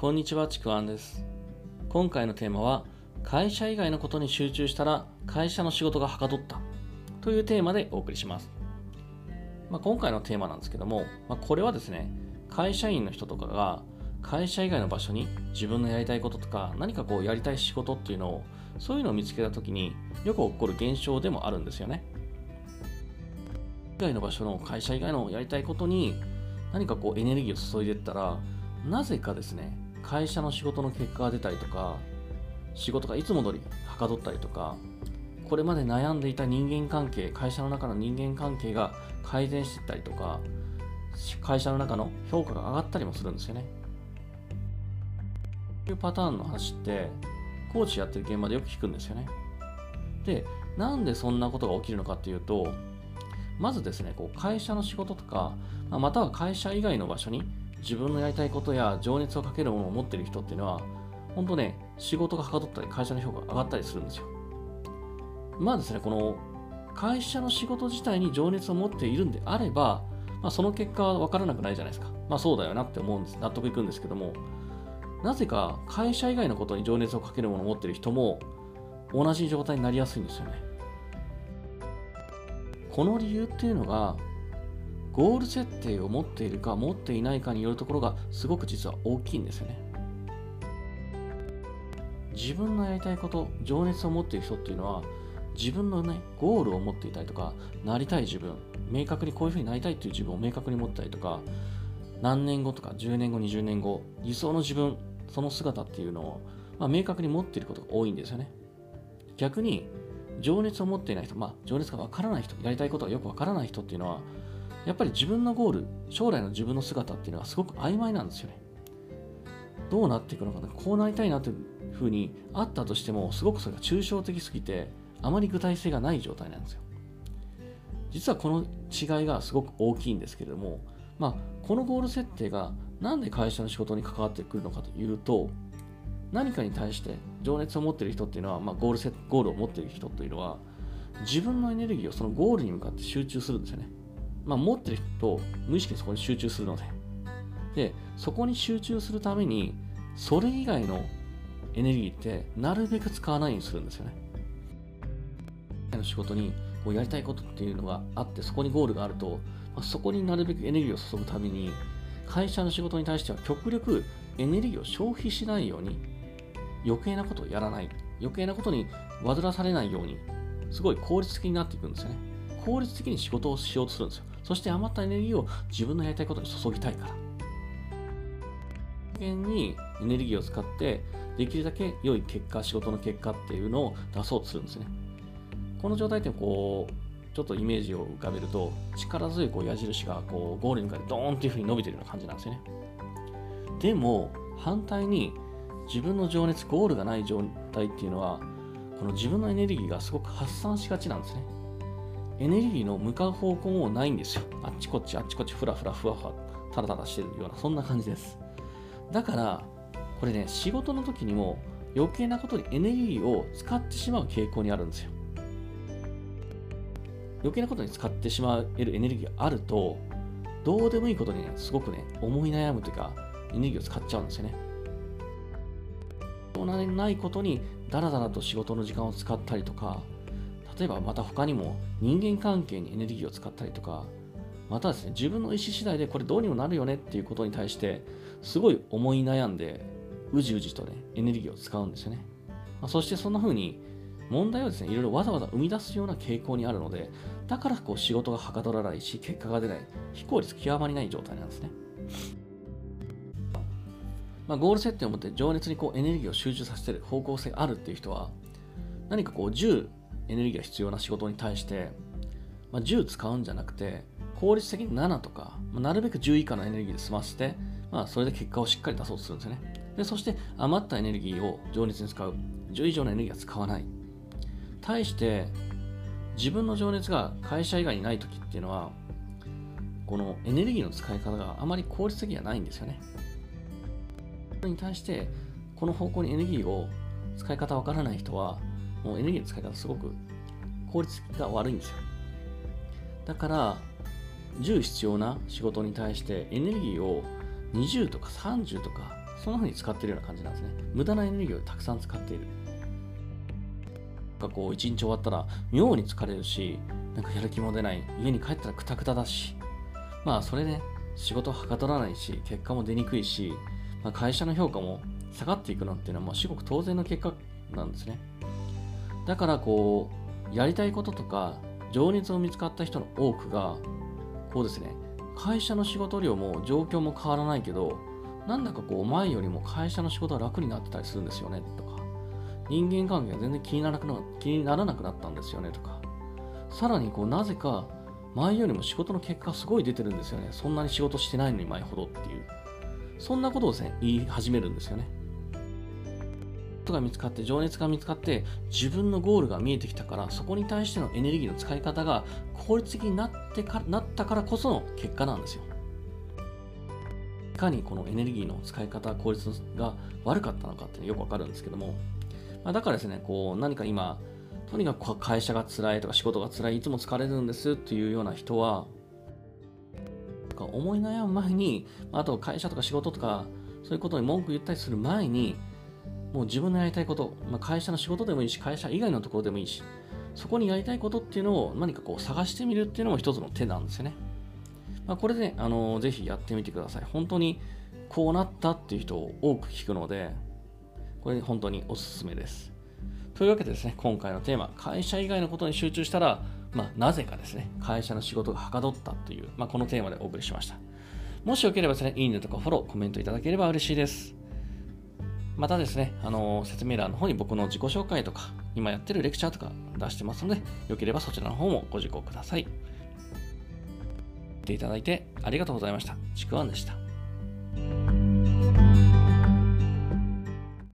こんにちは、ちくわんです。今回のテーマは、会社以外のことに集中したら会社の仕事がはかどったというテーマでお送りします。まあ、今回のテーマなんですけども、まあ、これはですね、会社員の人とかが会社以外の場所に自分のやりたいこととか何かこうやりたい仕事っていうのをそういうのを見つけた時によく起こる現象でもあるんですよね。以外の場所の会社以外のやりたいことに何かこうエネルギーを注いでったらなぜかですね会社の仕事の結果が出たりとか仕事がいつも通りはかどったりとかこれまで悩んでいた人間関係会社の中の人間関係が改善していったりとか会社の中の評価が上がったりもするんですよね。こういうパターンの話ってコーチやってる現場でよく聞くんですよね。でなんでそんなことが起きるのかっていうとまずですねこう会社の仕事とかまたは会社以外の場所に自分のやりたいことや情熱をかけるものを持っている人っていうのは本当ね仕事がはかどったり会社の評価が上がったりするんですよ。まあですねこの会社の仕事自体に情熱を持っているんであれば、まあ、その結果は分からなくないじゃないですか。まあそうだよなって思うんです納得いくんですけどもなぜか会社以外のことに情熱をかけるものを持っている人も同じ状態になりやすいんですよね。この理由っていうのがゴール設定を持っているか持っていないかによるところがすごく実は大きいんですよね。自分のやりたいこと情熱を持っている人っていうのは自分のねゴールを持っていたりとかなりたい自分明確にこういうふうになりたいっていう自分を明確に持ったりとか何年後とか10年後20年後理想の自分その姿っていうのを、まあ、明確に持っていることが多いんですよね。逆に情熱を持っていない人、まあ、情熱がわからない人やりたいことがよくわからない人っていうのはやっぱり自分のゴール将来の自分の姿っていうのはすごく曖昧なんですよねどうなっていくのかなこうなりたいなというふうにあったとしてもすごくそれが抽象的すぎてあまり具体性がない状態なんですよ実はこの違いがすごく大きいんですけれども、まあ、このゴール設定がなんで会社の仕事に関わってくるのかというと何かに対して情熱を持っている人っていうのは、まあ、ゴールセゴールを持っている人というのは自分のエネルギーをそのゴールに向かって集中するんですよね。まあ、持ってる人と無意識にそこに集中するので。で、そこに集中するために、それ以外のエネルギーってなるべく使わないようにするんですよね。の仕事にこうやりたいことっていうのがあって、そこにゴールがあると、まあ、そこになるべくエネルギーを注ぐために、会社の仕事に対しては極力エネルギーを消費しないように余計なことをやらない余計なことに煩わされないようにすごい効率的になっていくんですよね効率的に仕事をしようとするんですよそして余ったエネルギーを自分のやりたいことに注ぎたいから。人間にエネルギーを使ってできるだけ良い結果仕事の結果っていうのを出そうとするんですね。この状態ってこうちょっとイメージを浮かべると力強いこう矢印がこうゴールに向かってドーンっていう風に伸びてるような感じなんですよね。でも反対に自分の情熱、ゴールがない状態っていうのは、この自分のエネルギーがすごく発散しがちなんですね。エネルギーの向かう方向もないんですよ。あっちこっち、あっちこっち、ふらふら、ふわふわ、たらたらしてるような、そんな感じです。だから、これね、仕事の時にも余計なことにエネルギーを使ってしまう傾向にあるんですよ。余計なことに使ってしまえるエネルギーがあると、どうでもいいことにね、すごくね、思い悩むというか、エネルギーを使っちゃうんですよね。ないことにダラダラと仕事の時間を使ったりとか例えばまた他にも人間関係にエネルギーを使ったりとかまたですね自分の意思次第でこれどうにもなるよねっていうことに対してすごい思い悩んでうじうじとねエネルギーを使うんですよね、まあ、そしてそんな風に問題をですねいろいろわざわざ生み出すような傾向にあるのでだからこう仕事がはかどらないし結果が出ない非効率極まりない状態なんですね。まあ、ゴール設定を持って情熱にこうエネルギーを集中させてる方向性あるっていう人は何かこう10エネルギーが必要な仕事に対して、まあ、10使うんじゃなくて効率的に7とか、まあ、なるべく10以下のエネルギーで済ませて、まあ、それで結果をしっかり出そうとするんですよね。でそして余ったエネルギーを情熱に使う。10以上のエネルギーは使わない。対して自分の情熱が会社以外にない時っていうのはこのエネルギーの使い方があまり効率的じゃないんですよね。に対してこの方向にエネルギーを使い方わからない人はもうエネルギーの使い方すごく効率が悪いんですよだから10必要な仕事に対してエネルギーを20とか30とかそんな風に使ってるような感じなんですね。無駄なエネルギーをたくさん使っている。かこう一日終わったら妙に疲れるし、なんかやる気も出ない。家に帰ったらクタクタだし。まあそれで、仕事はかどらないし、結果も出にくいし、まあ、会社の評価も下がっていくなんていうのはもう至極当然の結果なんですね。だからこう、やりたいこととか、情熱を見つかった人の多くが、こうですね、会社の仕事量も状況も変わらないけど、なんだかこう前よりも会社の仕事は楽になってたりするんですよねとか、人間関係が全然気にならなくな気にならなくなったんですよねとか、さらにこうなぜか前よりも仕事の結果すごい出てるんですよね。そんなに仕事してないのに前ほどっていう。そんなことをですね、言い始めるんですよね。が見つかって、情熱が見つかって、自分のゴールが見えてきたから、そこに対してのエネルギーの使い方が効率的になってかなったからこその結果なんですよ。いかにこのエネルギーの使い方、効率が悪かったのかってよくわかるんですけども、まあ、だからですね、こう何か今、とにかく会社が辛いとか仕事が辛い、いつも疲れるんですっていうような人は、思い悩む前に、あと会社とか仕事とか、そういうことに文句言ったりする前に、もう自分のやりたいこと、まあ、会社の仕事でもいいし、会社以外のところでもいいし、そこにやりたいことっていうのを何かこう探してみるっていうのも一つの手なんですよね。まあ、これで、あのぜひやってみてください。本当にこうなったっていう人を多く聞くので、これ本当におすすめです。というわけでですね、今回のテーマ、会社以外のことに集中したら、まあ、なぜかですね、会社の仕事がはかどったという、まあ、このテーマでお送りしました。もしよければですね、いいねとかフォロー、コメントいただければ嬉しいです。またですね、あの説明欄の方に僕の自己紹介とか、今やってるレクチャーとか出してますので、よければそちらの方もご受講ください。見ていただいてありがとうございました。ちくわんでした。